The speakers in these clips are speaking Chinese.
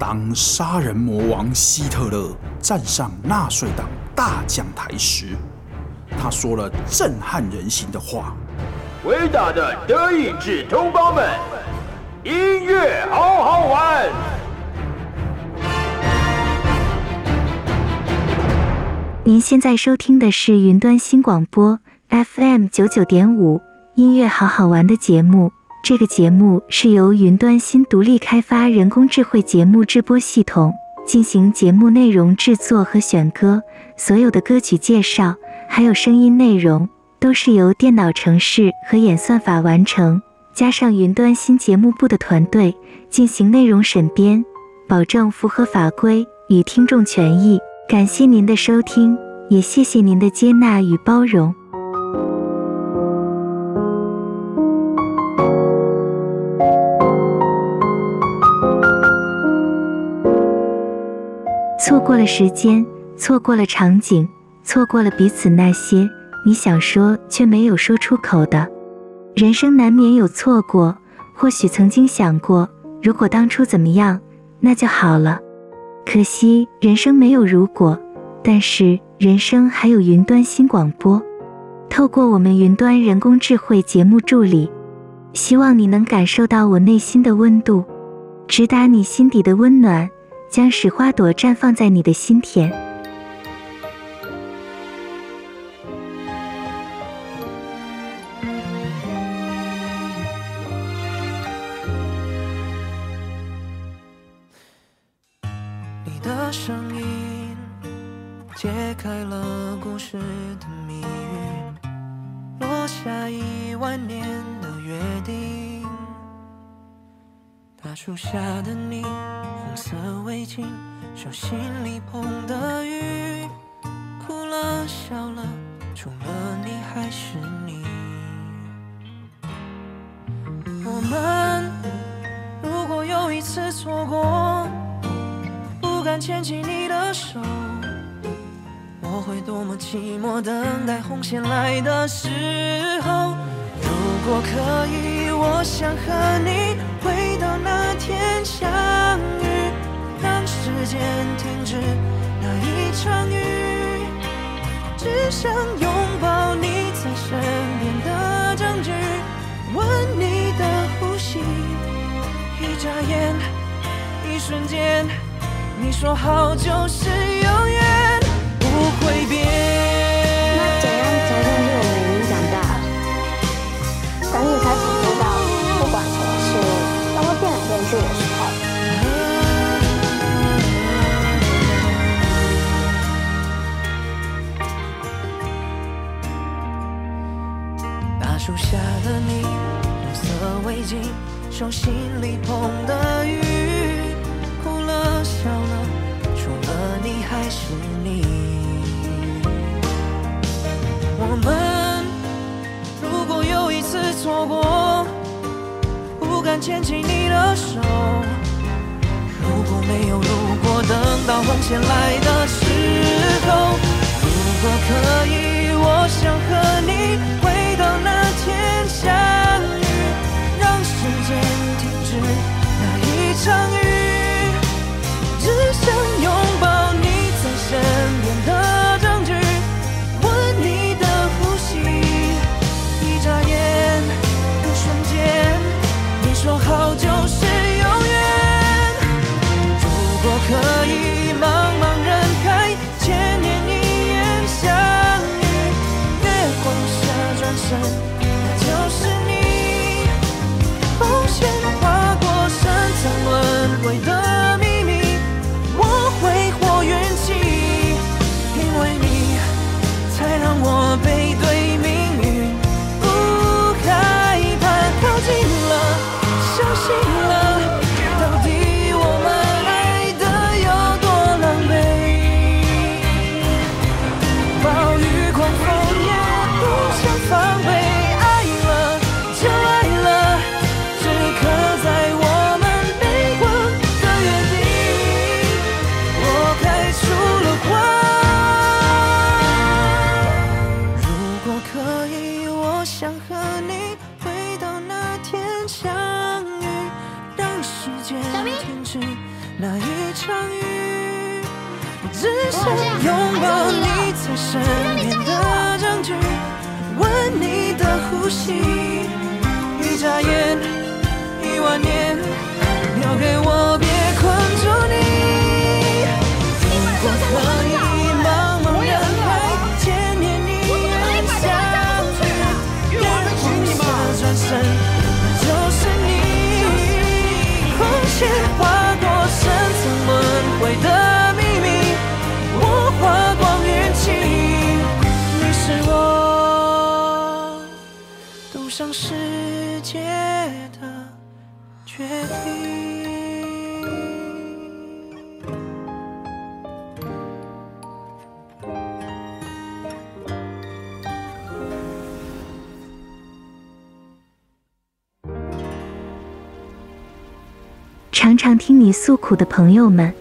当杀人魔王希特勒站上纳粹党大讲台时，他说了震撼人心的话：“伟大的德意志同胞们，音乐好好玩。”您现在收听的是云端新广播 FM 九九点五音乐好好玩的节目。这个节目是由云端新独立开发人工智慧节目制播系统进行节目内容制作和选歌，所有的歌曲介绍还有声音内容都是由电脑程式和演算法完成，加上云端新节目部的团队进行内容审编，保证符合法规与听众权益。感谢您的收听，也谢谢您的接纳与包容。错过了时间，错过了场景，错过了彼此那些你想说却没有说出口的。人生难免有错过，或许曾经想过，如果当初怎么样，那就好了。可惜人生没有如果，但是人生还有云端新广播，透过我们云端人工智慧节目助理，希望你能感受到我内心的温度，直达你心底的温暖。将使花朵绽放在你的心田。你的声音揭开了故事的谜语，落下一万年的约定。大树下的你。红色围巾，手心里捧的雨，哭了笑了，除了你还是你。我们如果有一次错过，不敢牵起你的手，我会多么寂寞，等待红线来的时候。如果可以，我想和你回到那天相遇。时间停止那一场雨，只想拥抱你在身边的证据，吻你的呼吸。一眨眼，一瞬间，你说好就是永远树下的你，红色围巾，手心里捧的雨，哭了笑了，除了你还是你。我们如果有一次错过，不敢牵起你的手，如果没有如果，等到红线来的常常听你诉苦的朋友们，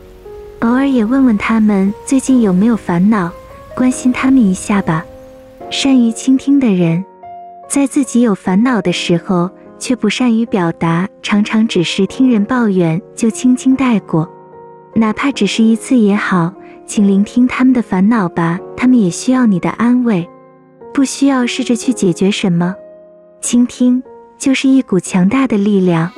偶尔也问问他们最近有没有烦恼，关心他们一下吧。善于倾听的人。在自己有烦恼的时候，却不善于表达，常常只是听人抱怨就轻轻带过，哪怕只是一次也好，请聆听他们的烦恼吧，他们也需要你的安慰，不需要试着去解决什么，倾听就是一股强大的力量。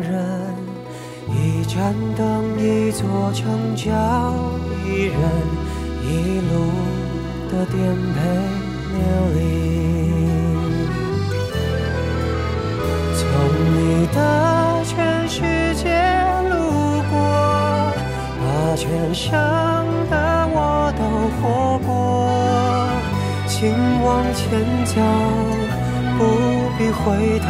人。一盏灯，一座城郊，一人一路的颠沛流离。从你的全世界路过，把全盛的我都活过。请往前走，不必回头，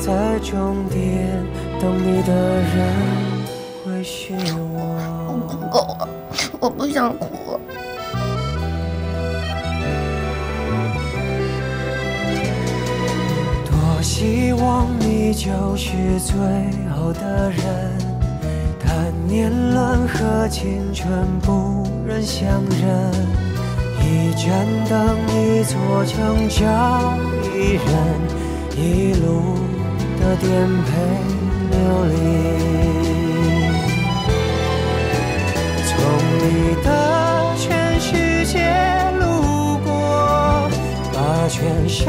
在终点。等你的人会是我。不够了，我不想哭。多希望你就是最后的人，但年轮和青春不忍相认。一盏灯，一座城找，一人一路的颠沛。流离，从你的全世界路过，把全生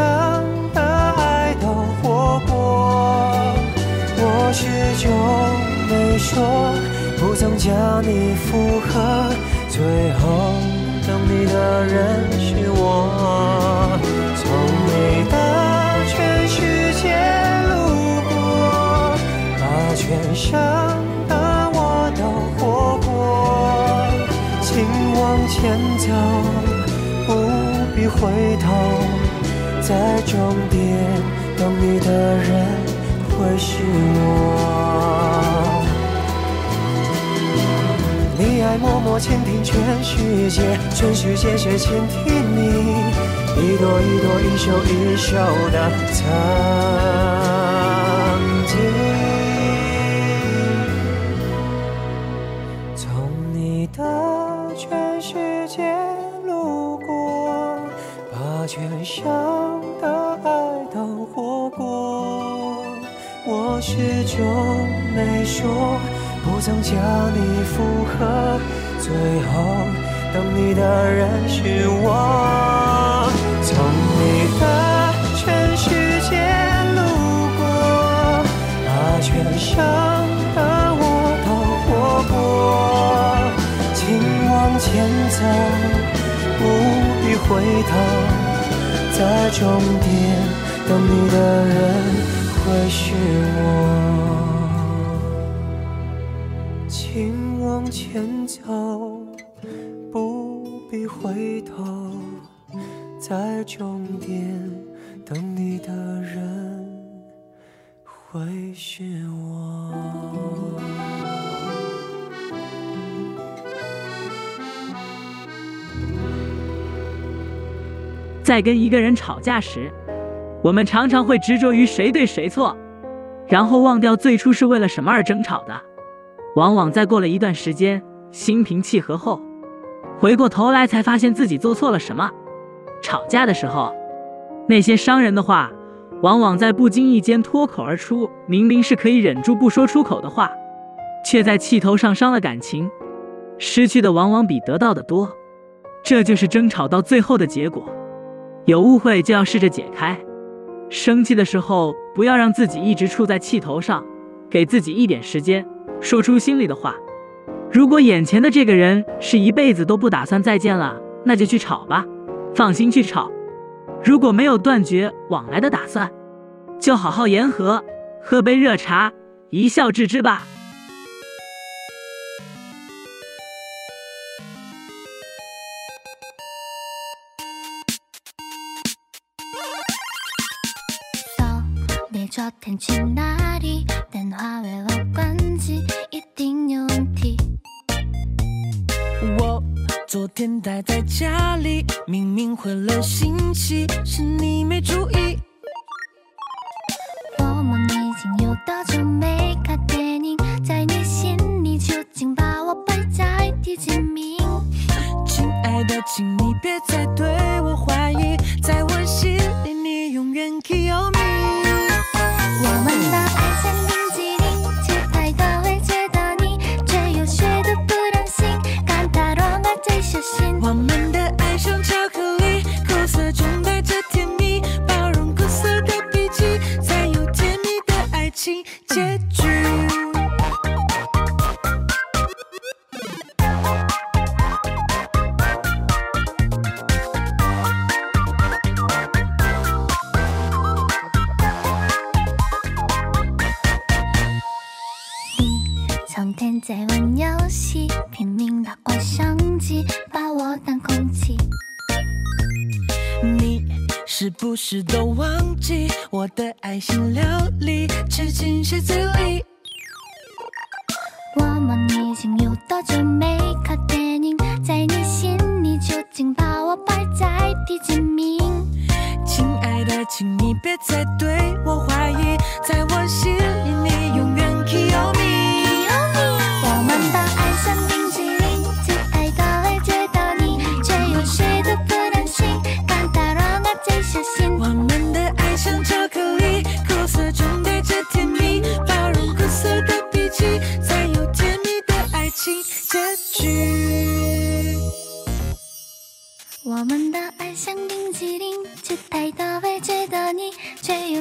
的爱都活过。我始终没说，不曾将你附和，最后等你的人是我。从你的全盛的我都活过，请往前走，不必回头，在终点等你的人会是我。你爱默默倾听全世界，全世界却倾听你，一朵一朵，一首一首的曾我始终没说，不曾将你附和，最后等你的人是我。从你的全世界路过，把全盛的我都活过，请往前走，不必回头。在终点等你的人会是我，请往前走，不必回头，在终点等你的人会是我。在跟一个人吵架时，我们常常会执着于谁对谁错，然后忘掉最初是为了什么而争吵的。往往在过了一段时间，心平气和后，回过头来才发现自己做错了什么。吵架的时候，那些伤人的话，往往在不经意间脱口而出，明明是可以忍住不说出口的话，却在气头上伤了感情，失去的往往比得到的多。这就是争吵到最后的结果。有误会就要试着解开，生气的时候不要让自己一直处在气头上，给自己一点时间，说出心里的话。如果眼前的这个人是一辈子都不打算再见了，那就去吵吧，放心去吵。如果没有断绝往来的打算，就好好言和，喝杯热茶，一笑置之吧。天去哪里？电话为我关机，一定有问题。我昨天待在家里，明明回了信息，是你没注意。我们已经有多久没看电影？在你心里究竟把我排在第几名？亲爱的，请你别再对我怀疑，在我心里你永远我们是不是都忘记我的爱心料理吃进鞋子里？我们已经有多久没看电影？在你心里究竟把我排在第几名？亲爱的，请你别再对我怀疑，在我心里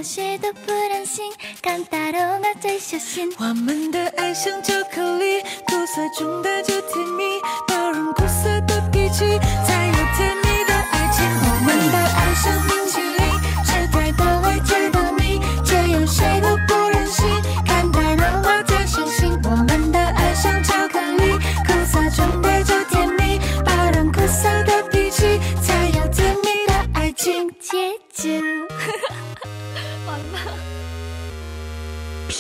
有些都不忍心，看大人啊最小心。我们的爱像巧克力，苦涩中带着甜蜜，包容苦涩的脾气，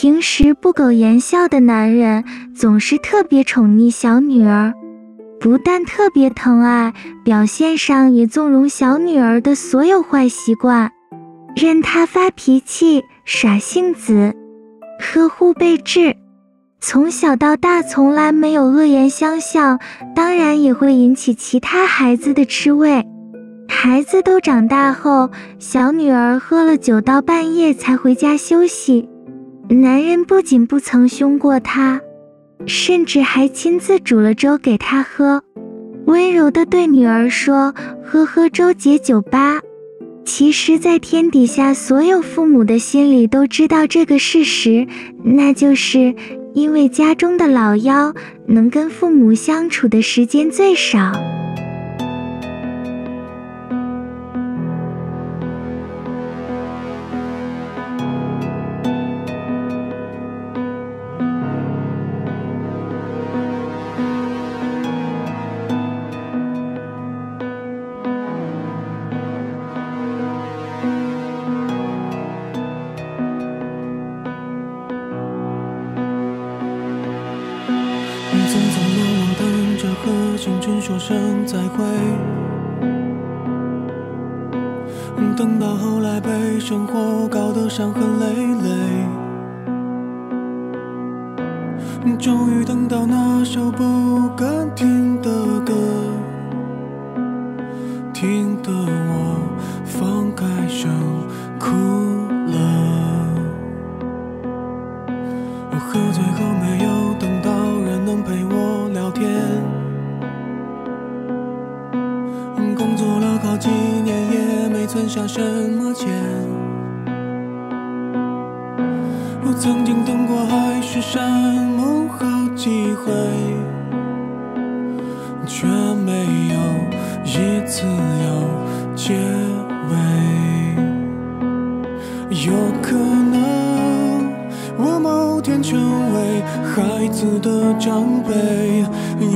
平时不苟言笑的男人，总是特别宠溺小女儿，不但特别疼爱，表现上也纵容小女儿的所有坏习惯，任她发脾气、耍性子，呵护备至。从小到大，从来没有恶言相向，当然也会引起其他孩子的吃味。孩子都长大后，小女儿喝了酒到半夜才回家休息，男人不仅不曾凶过她，甚至还亲自煮了粥给她喝，温柔地对女儿说：“喝喝粥解酒吧。”其实，在天底下，所有父母的心里都知道这个事实，那就是。因为家中的老幺能跟父母相处的时间最少。有可能我某天成为孩子的长辈，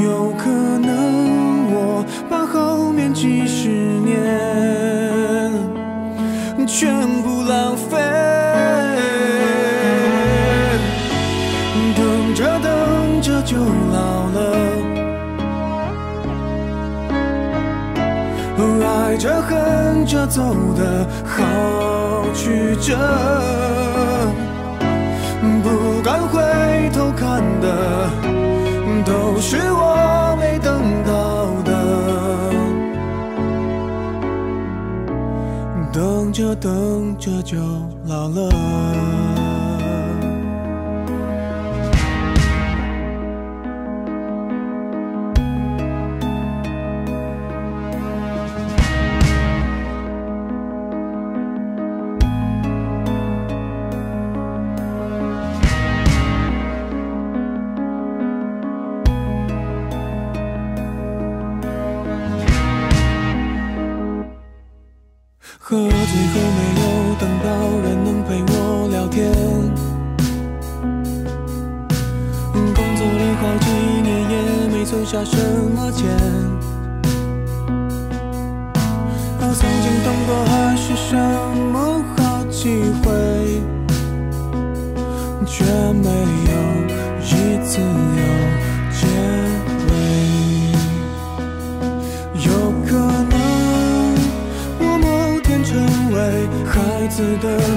有可能我把后面几十年全部浪费，等着等着就老了，爱着恨着走的好。曲折，不敢回头看的都是我没等到的。等着等着就老了。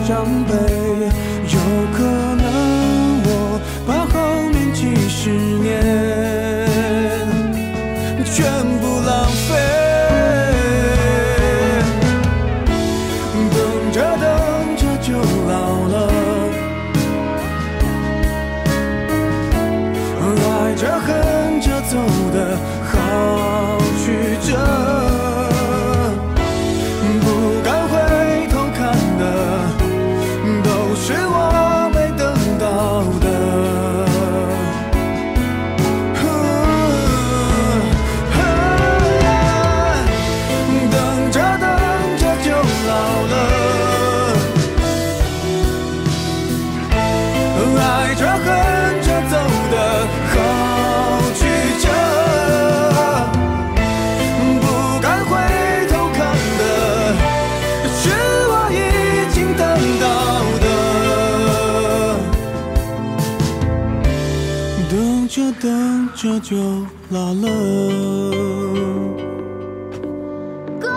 长辈，有可能我把后面几十年就老了。哥，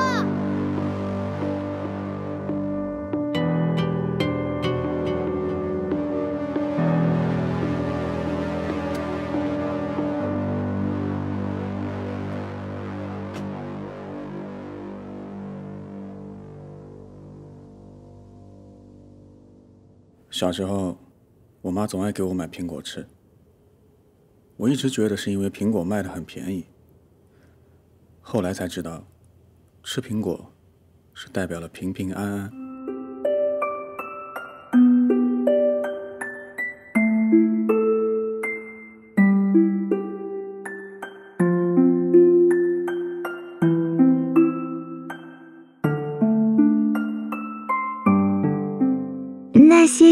小时候，我妈总爱给我买苹果吃。我一直觉得是因为苹果卖得很便宜，后来才知道，吃苹果是代表了平平安安。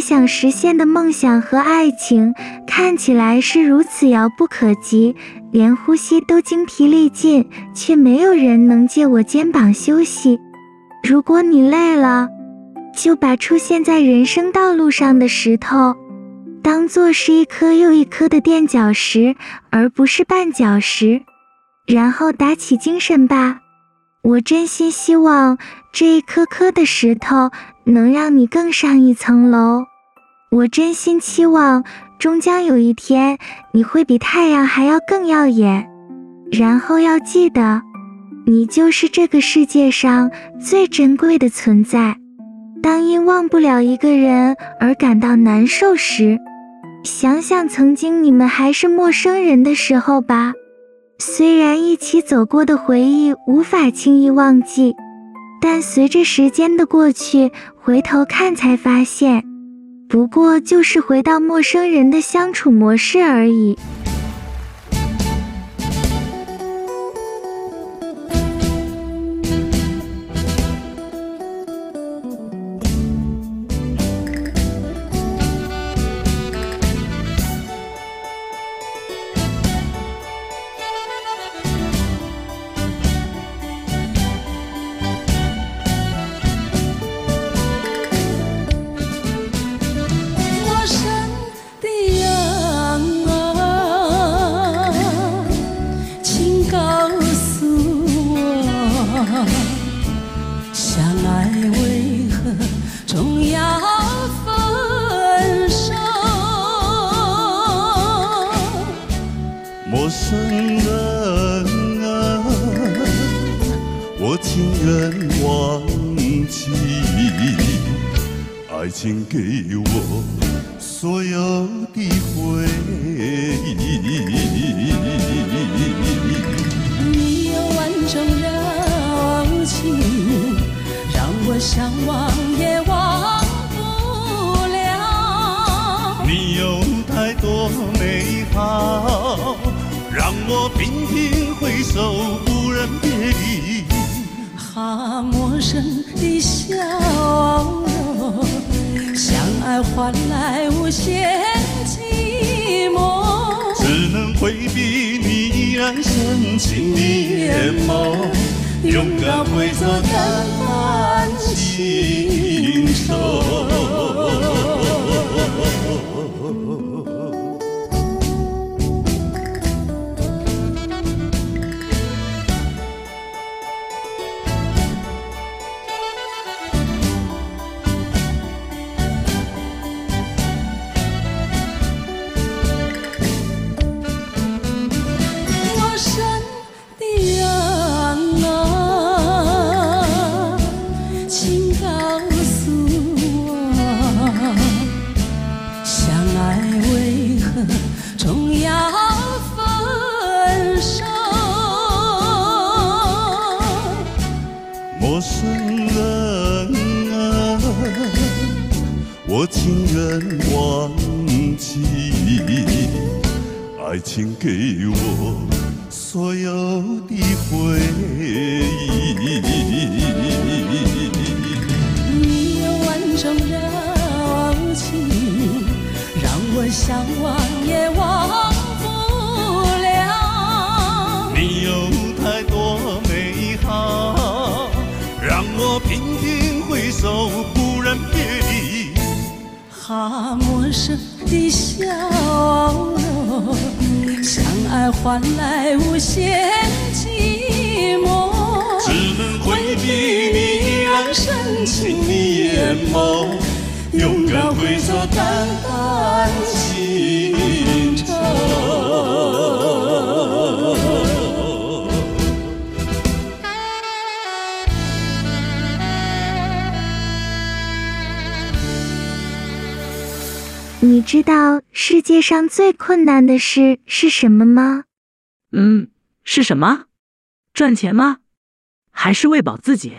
想实现的梦想和爱情，看起来是如此遥不可及，连呼吸都精疲力尽，却没有人能借我肩膀休息。如果你累了，就把出现在人生道路上的石头，当做是一颗又一颗的垫脚石，而不是绊脚石。然后打起精神吧。我真心希望这一颗颗的石头能让你更上一层楼。我真心期望，终将有一天你会比太阳还要更耀眼。然后要记得，你就是这个世界上最珍贵的存在。当因忘不了一个人而感到难受时，想想曾经你们还是陌生人的时候吧。虽然一起走过的回忆无法轻易忘记，但随着时间的过去，回头看才发现，不过就是回到陌生人的相处模式而已。请给我。宁愿忘记爱情给我所有的回忆你有万种柔情让我想忘也忘不了你有太多美好让我频频回首。啊陌生的笑容相爱换来无限寂寞只能回避你依然深情的眼眸勇敢挥洒淡淡心愁知道世界上最困难的事是什么吗？嗯，是什么？赚钱吗？还是喂饱自己？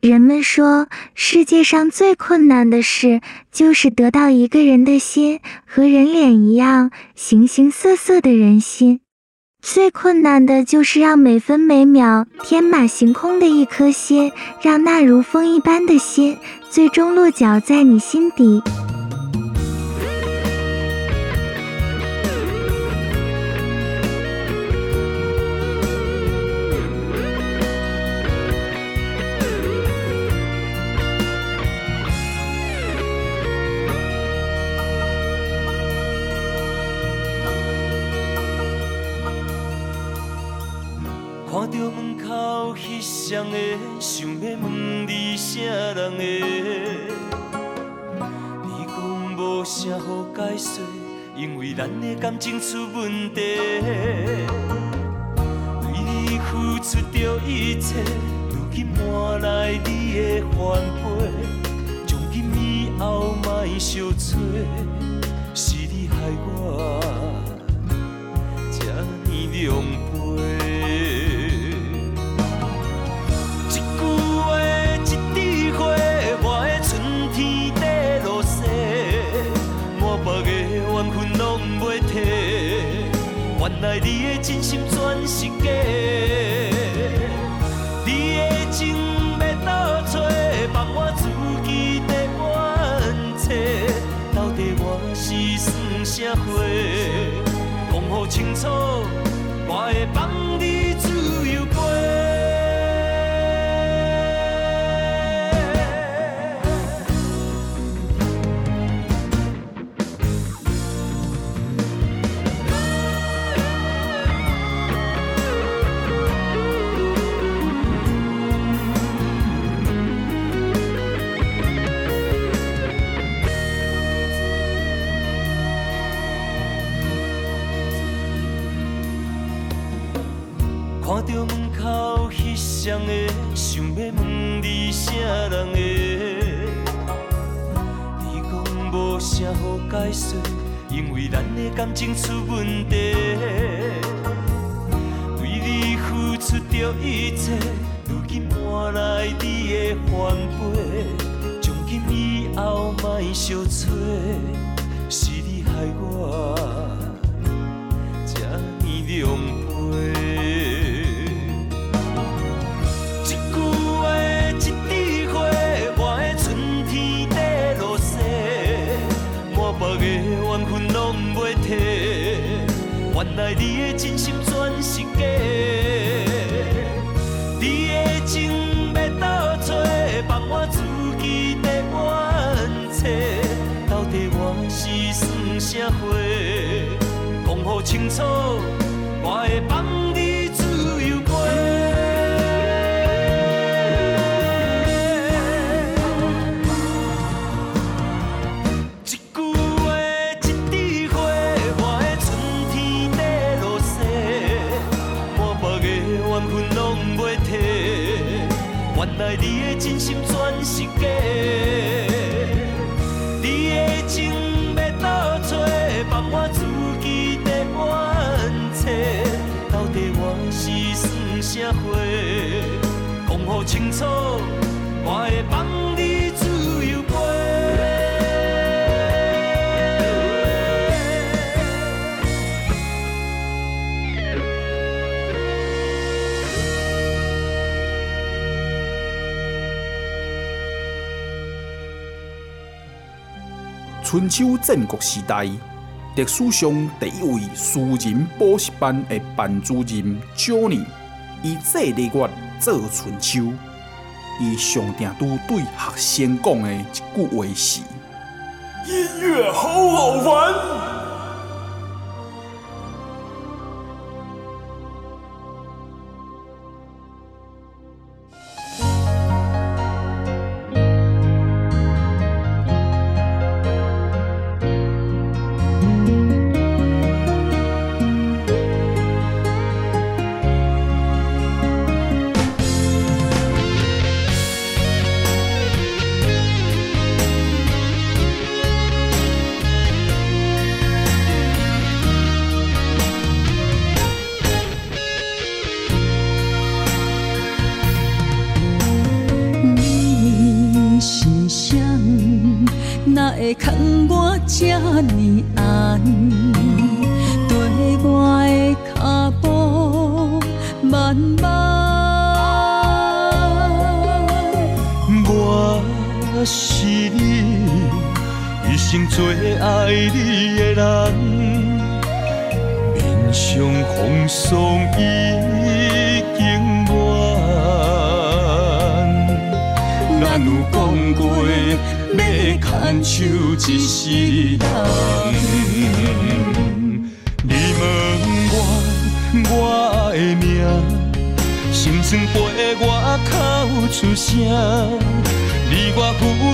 人们说，世界上最困难的事就是得到一个人的心，和人脸一样形形色色的人心。最困难的就是让每分每秒天马行空的一颗心，让那如风一般的心，最终落脚在你心底。双的，想要问你啥人的？你讲无啥好解释，因为咱的感情出问题。为你付出着一切，如今换来你的反背。从今以后莫相找，原来你的真心全是假，你的情要倒找，放我自己在冤屈。到底我是算啥货？讲予清楚，我会放你双的，想要问你啥人的？你讲无啥好解释，因为咱的感情出问题。为你付出着一切，如今换来你的反背。从今以后莫相找，是你害我这呢狼狈。来你的真心全是假，你的情要倒找，放我自己在冤屈。到底我是算啥货？讲好清楚，我的春秋战国时代，历史上第一位私人补习班的班主任 Johnny，以这个月做春秋，伊上定拄对学生讲的一句话是：音乐好好玩。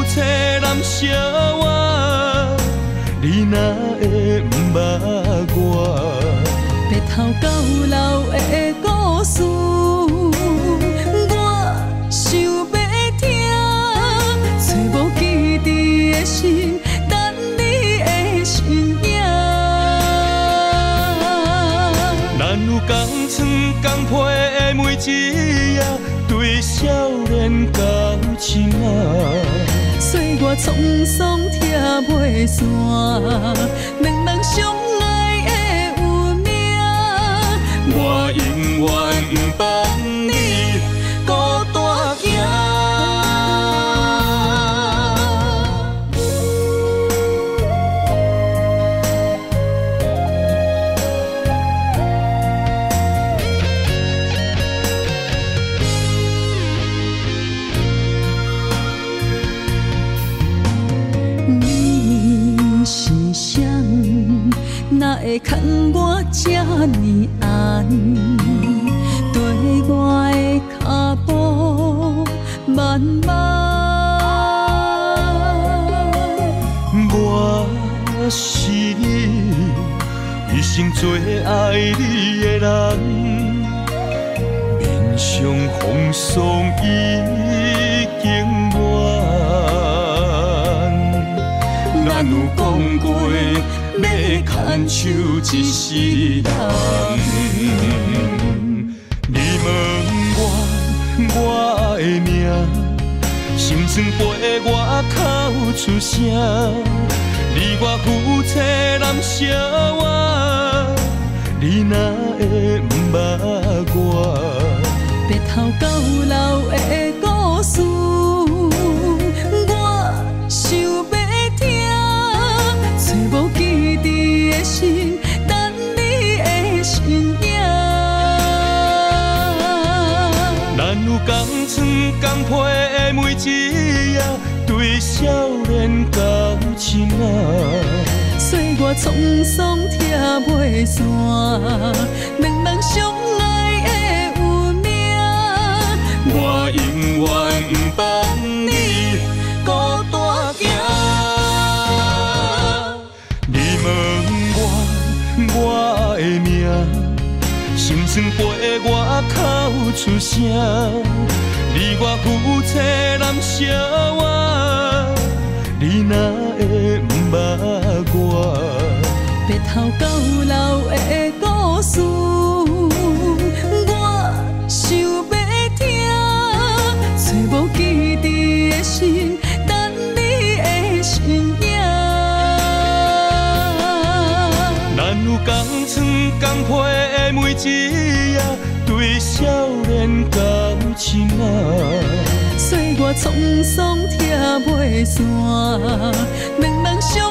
妻难相活，你哪会不捌我？白头到老的故事，我想要听，找无记忆的心，等你的身影。咱有共床共被的每一夜，对少年交情啊。我沧桑拆袂散，两人相爱的有命。我永远不最爱你的人，面上风霜已经满。咱有讲过要牵手一世人，你问我我的名。心酸陪我哭出声，你我夫妻难相活，你哪会不捌我？白头到老的故事，我想要听，找无记忆的心，等你的身影。咱有共床共被的每一夜，对少年交情啊。岁月沧桑拆袂散，两人相爱的有命。我永远不放你孤单行。你问我我的名。心酸陪我哭出声，你我夫妻难相活，到老的故事，我想要听，找无记忆的心，等你的身影。咱有共床共被的每一夜，对少年交情啊。岁月沧桑拆袂散，两人相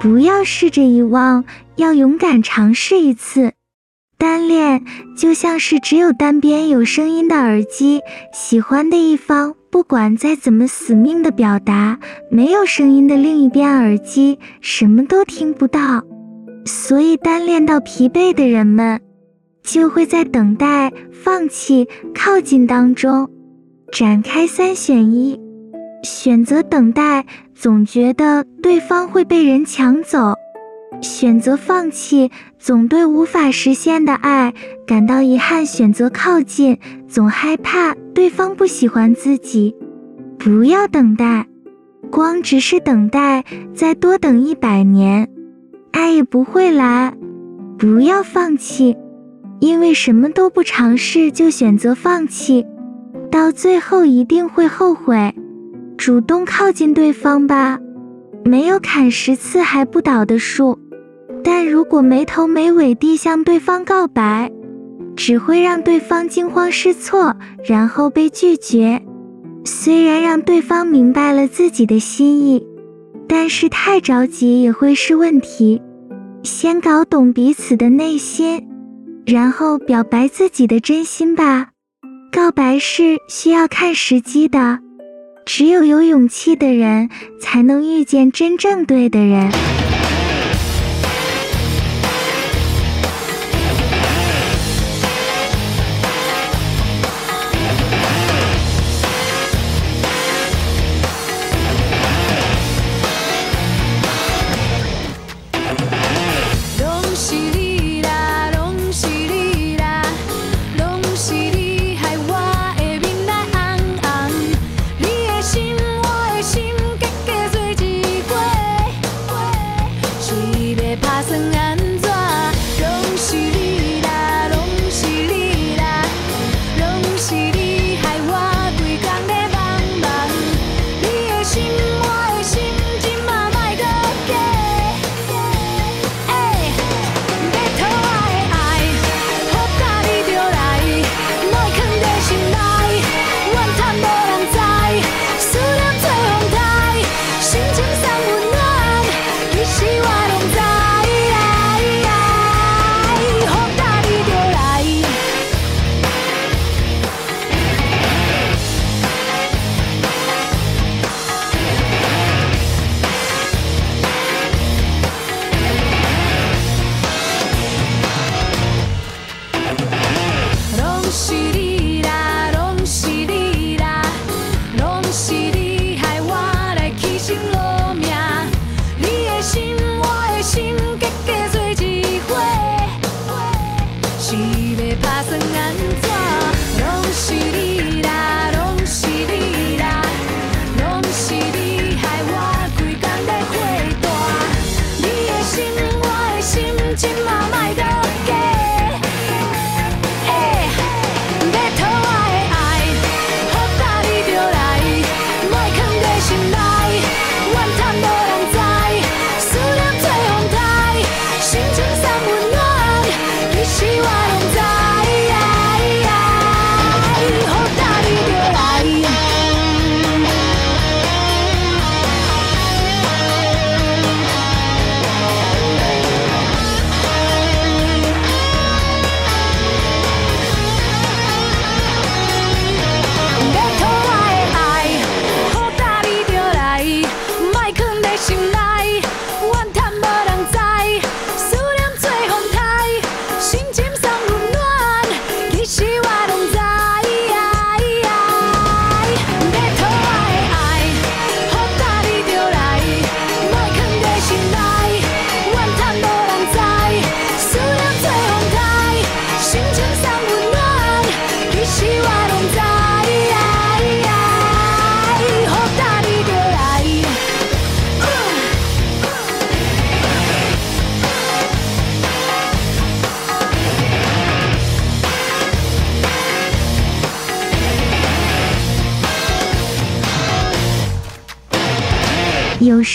不要试着遗忘，要勇敢尝试一次。单恋就像是只有单边有声音的耳机，喜欢的一方不管再怎么死命的表达，没有声音的另一边耳机什么都听不到。所以单恋到疲惫的人们，就会在等待、放弃、靠近当中展开三选一。选择等待，总觉得对方会被人抢走；选择放弃，总对无法实现的爱感到遗憾；选择靠近，总害怕对方不喜欢自己。不要等待，光只是等待，再多等一百年，爱也不会来。不要放弃，因为什么都不尝试就选择放弃，到最后一定会后悔。主动靠近对方吧，没有砍十次还不倒的树。但如果没头没尾地向对方告白，只会让对方惊慌失措，然后被拒绝。虽然让对方明白了自己的心意，但是太着急也会是问题。先搞懂彼此的内心，然后表白自己的真心吧。告白是需要看时机的，只有有勇气的人，才能遇见真正对的人。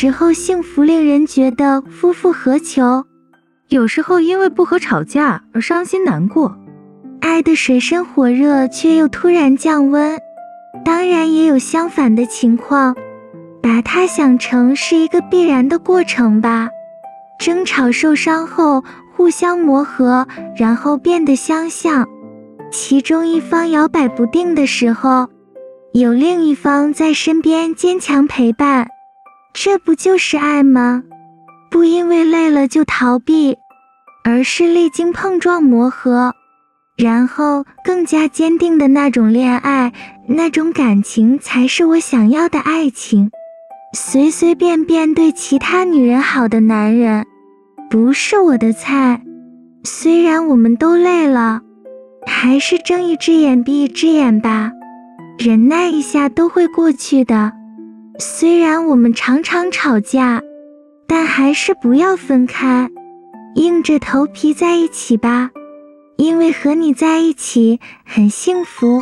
时候幸福令人觉得夫复何求，有时候因为不和吵架而伤心难过，爱的水深火热却又突然降温。当然也有相反的情况，把它想成是一个必然的过程吧。争吵受伤后互相磨合，然后变得相像。其中一方摇摆不定的时候，有另一方在身边坚强陪伴。这不就是爱吗？不因为累了就逃避，而是历经碰撞磨合，然后更加坚定的那种恋爱，那种感情才是我想要的爱情。随随便便对其他女人好的男人，不是我的菜。虽然我们都累了，还是睁一只眼闭一只眼吧，忍耐一下都会过去的。虽然我们常常吵架，但还是不要分开，硬着头皮在一起吧，因为和你在一起很幸福。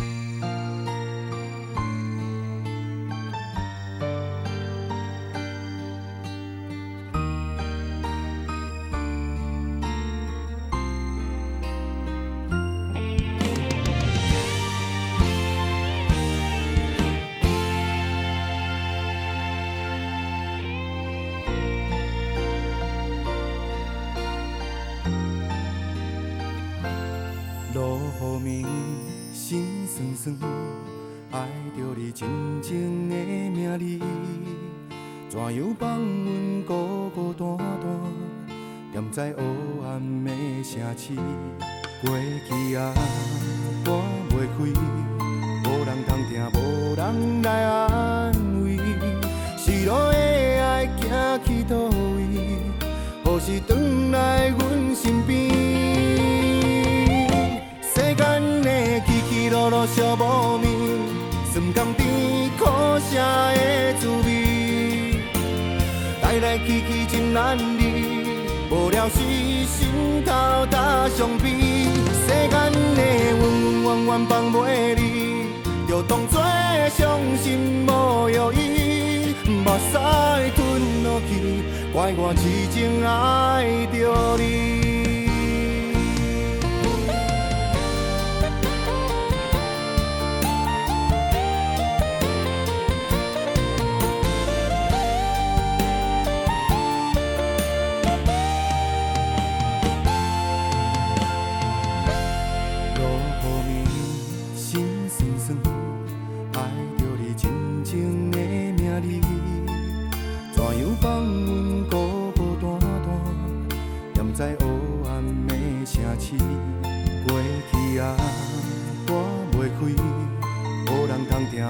怎样放阮孤孤单单，踮在黑暗的城市？过去啊，赶袂开，无人通听，无人来安慰，失落的爱行去佗位？何时转来阮身边？世间的起起落落寂无眠，酸甘甜苦涩的滋味，来来去去真难离，无聊时心头搭上悲。世间的恩恩怨怨放袂离，就当作伤心无药医，目屎吞落去，怪我痴情爱着你。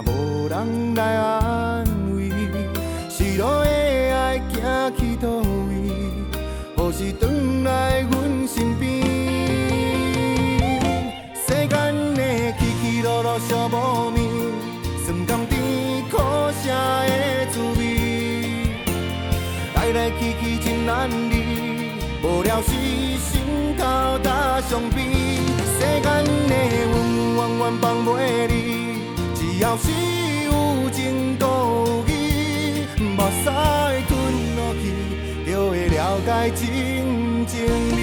无人来安慰，失落的爱行去叨位？何时转来阮身边？世间的起起落落，寂寞眠，酸甘甜苦涩的滋味，来来去去真难离。无聊时，心头搭伤悲，世间的恩怨，永远放袂离。要是有情道有义，目屎吞落去，就会了解真情味。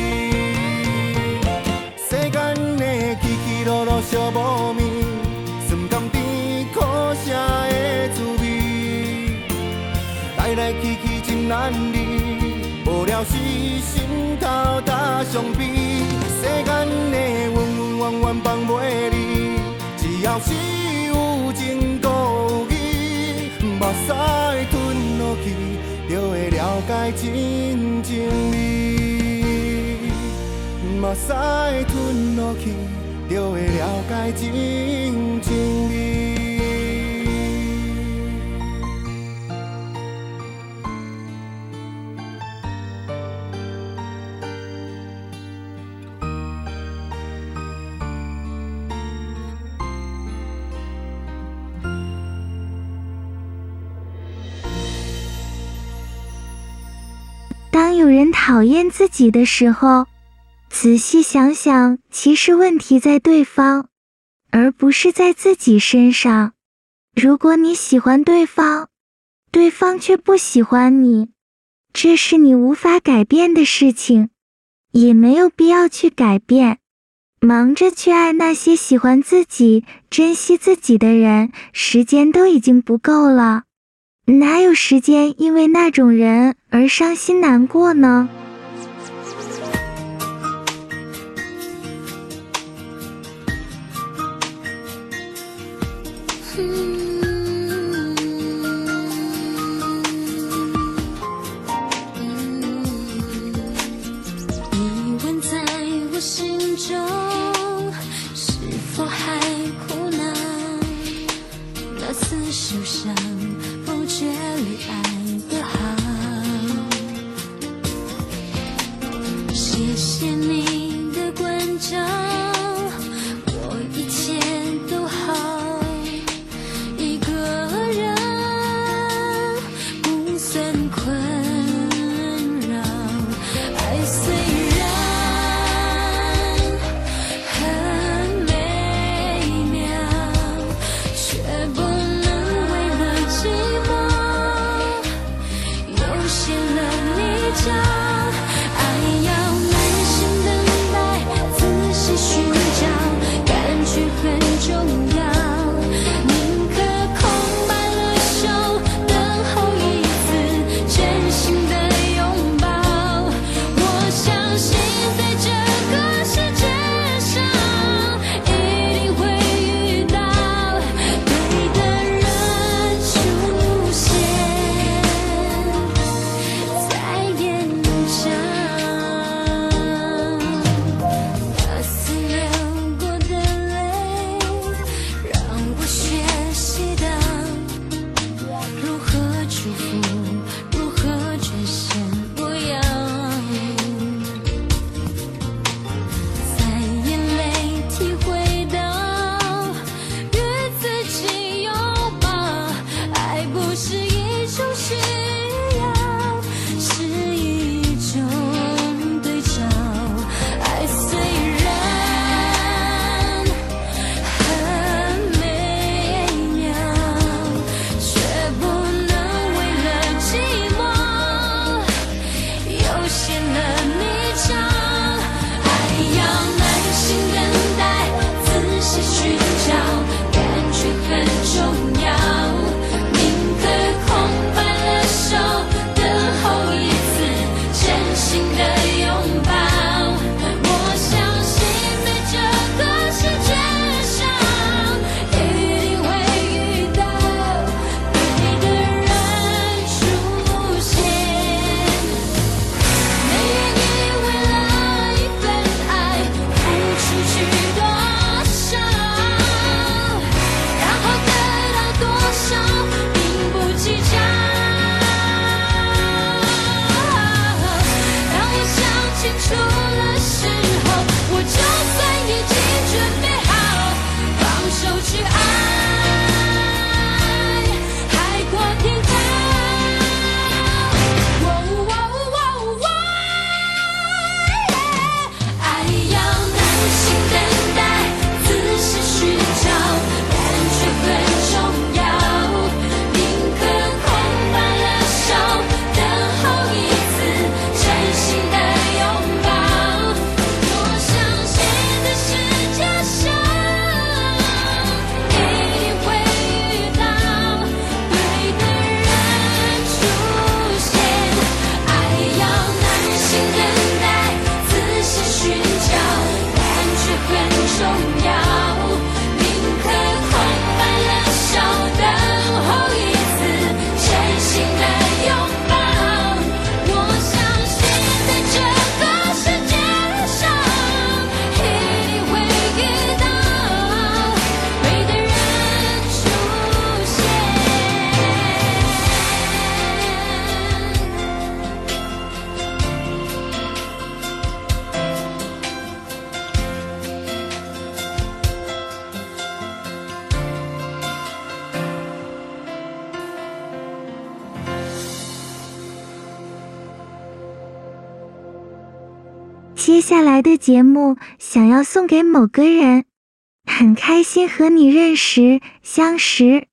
世间的起起落落，笑无味，酸甘甜苦涩的滋味，来来去去真难离。无聊时，心头搭伤悲。世间的恩恩怨怨，放袂离。只要是有情有义，眼泪吞落去，就会了解真情味。眼泪吞落去，就会了解真情味。有人讨厌自己的时候，仔细想想，其实问题在对方，而不是在自己身上。如果你喜欢对方，对方却不喜欢你，这是你无法改变的事情，也没有必要去改变。忙着去爱那些喜欢自己、珍惜自己的人，时间都已经不够了。哪有时间因为那种人而伤心难过呢？在我心中。wishing I 来的节目想要送给某个人，很开心和你认识相识，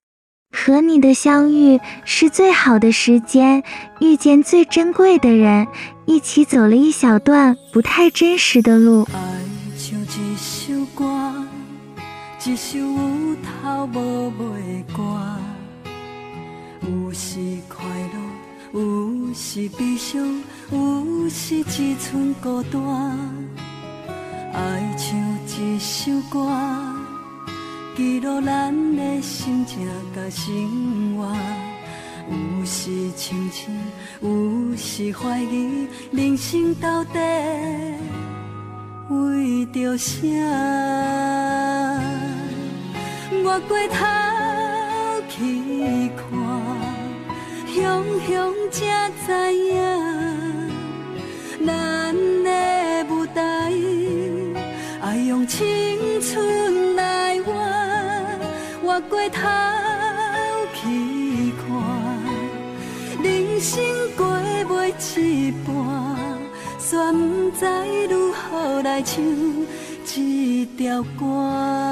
和你的相遇是最好的时间，遇见最珍贵的人，一起走了一小段不太真实的路。爱像一首歌，一首有头无尾歌，有时快乐，有时悲伤，有时一寸孤单。爱像一首歌，记录咱的心情甲生活。有时清醒，有时怀疑，人生到底为着啥？我回头去看，雄雄才知影，咱的舞台爱用青春来换。我回头去看，人生过袂一半，煞不知如何来唱这条歌。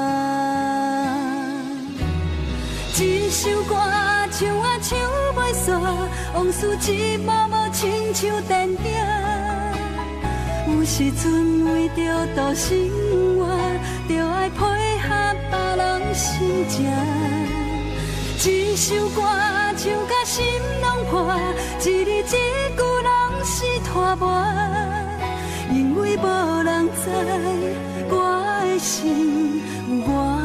往事一幕幕亲像电影。有时阵为着度生活，就爱配合别人心情。一首歌唱甲心拢破，一字一句拢是拖磨，因为无人知我的心我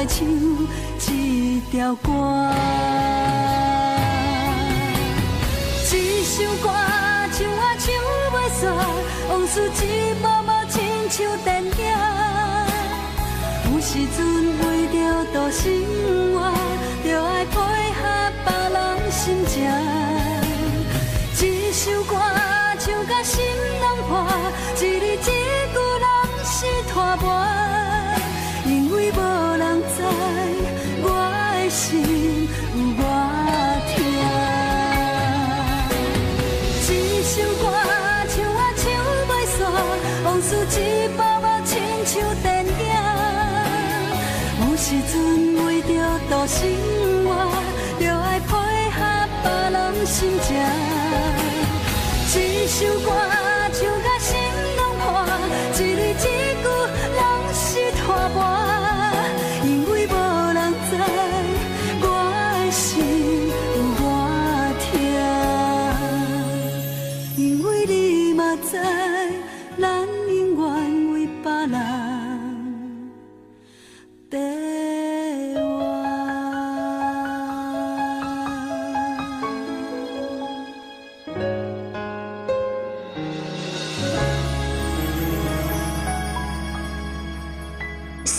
来唱这条歌。一首歌唱啊唱袂煞，往事一幕幕亲像电影。有时阵为着度生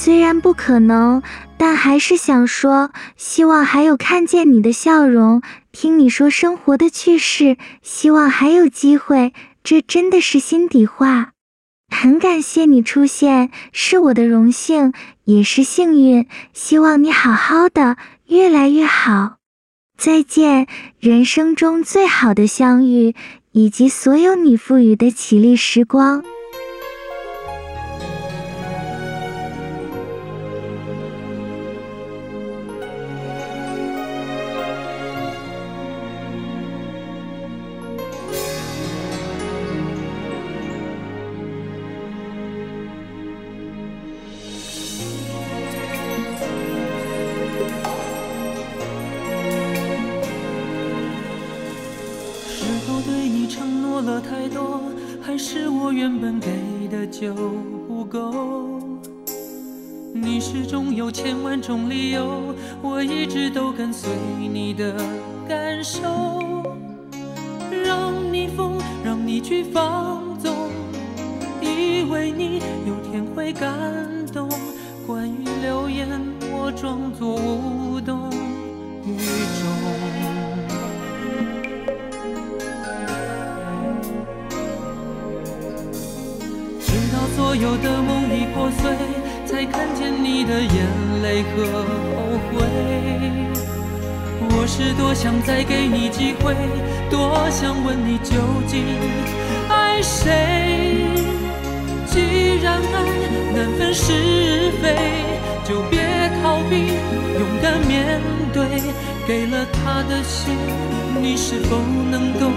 虽然不可能，但还是想说，希望还有看见你的笑容，听你说生活的趣事，希望还有机会，这真的是心底话。很感谢你出现，是我的荣幸，也是幸运。希望你好好的，越来越好。再见，人生中最好的相遇，以及所有你赋予的绮丽时光。随就别逃避，勇敢面对。给了他的心，你是否能够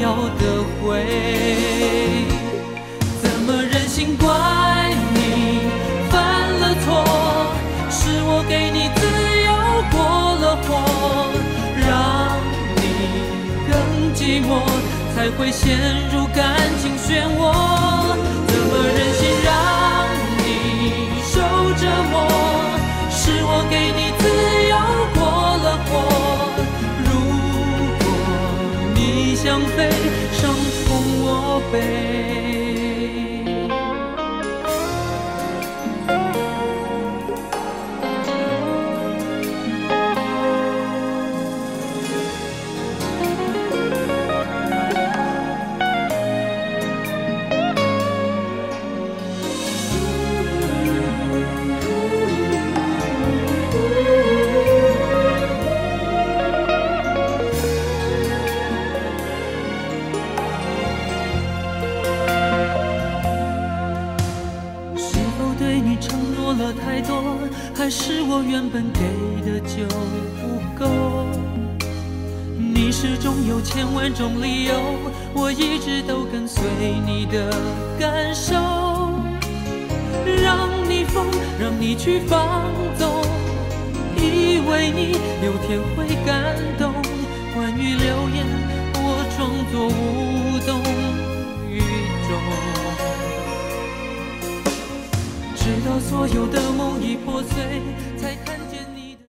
要得回？怎么忍心怪你犯了？错，是我给你自由过了火，让你更寂寞，才会陷入感情漩涡。怎么忍心折磨？是我给你自由过了火，如果你想飞，伤痛我背。还是我原本给的就不够？你始终有千万种理由，我一直都跟随你的感受，让你疯，让你去放纵，以为你有天会感动。关于流言，我装作无直到所有的梦已破碎，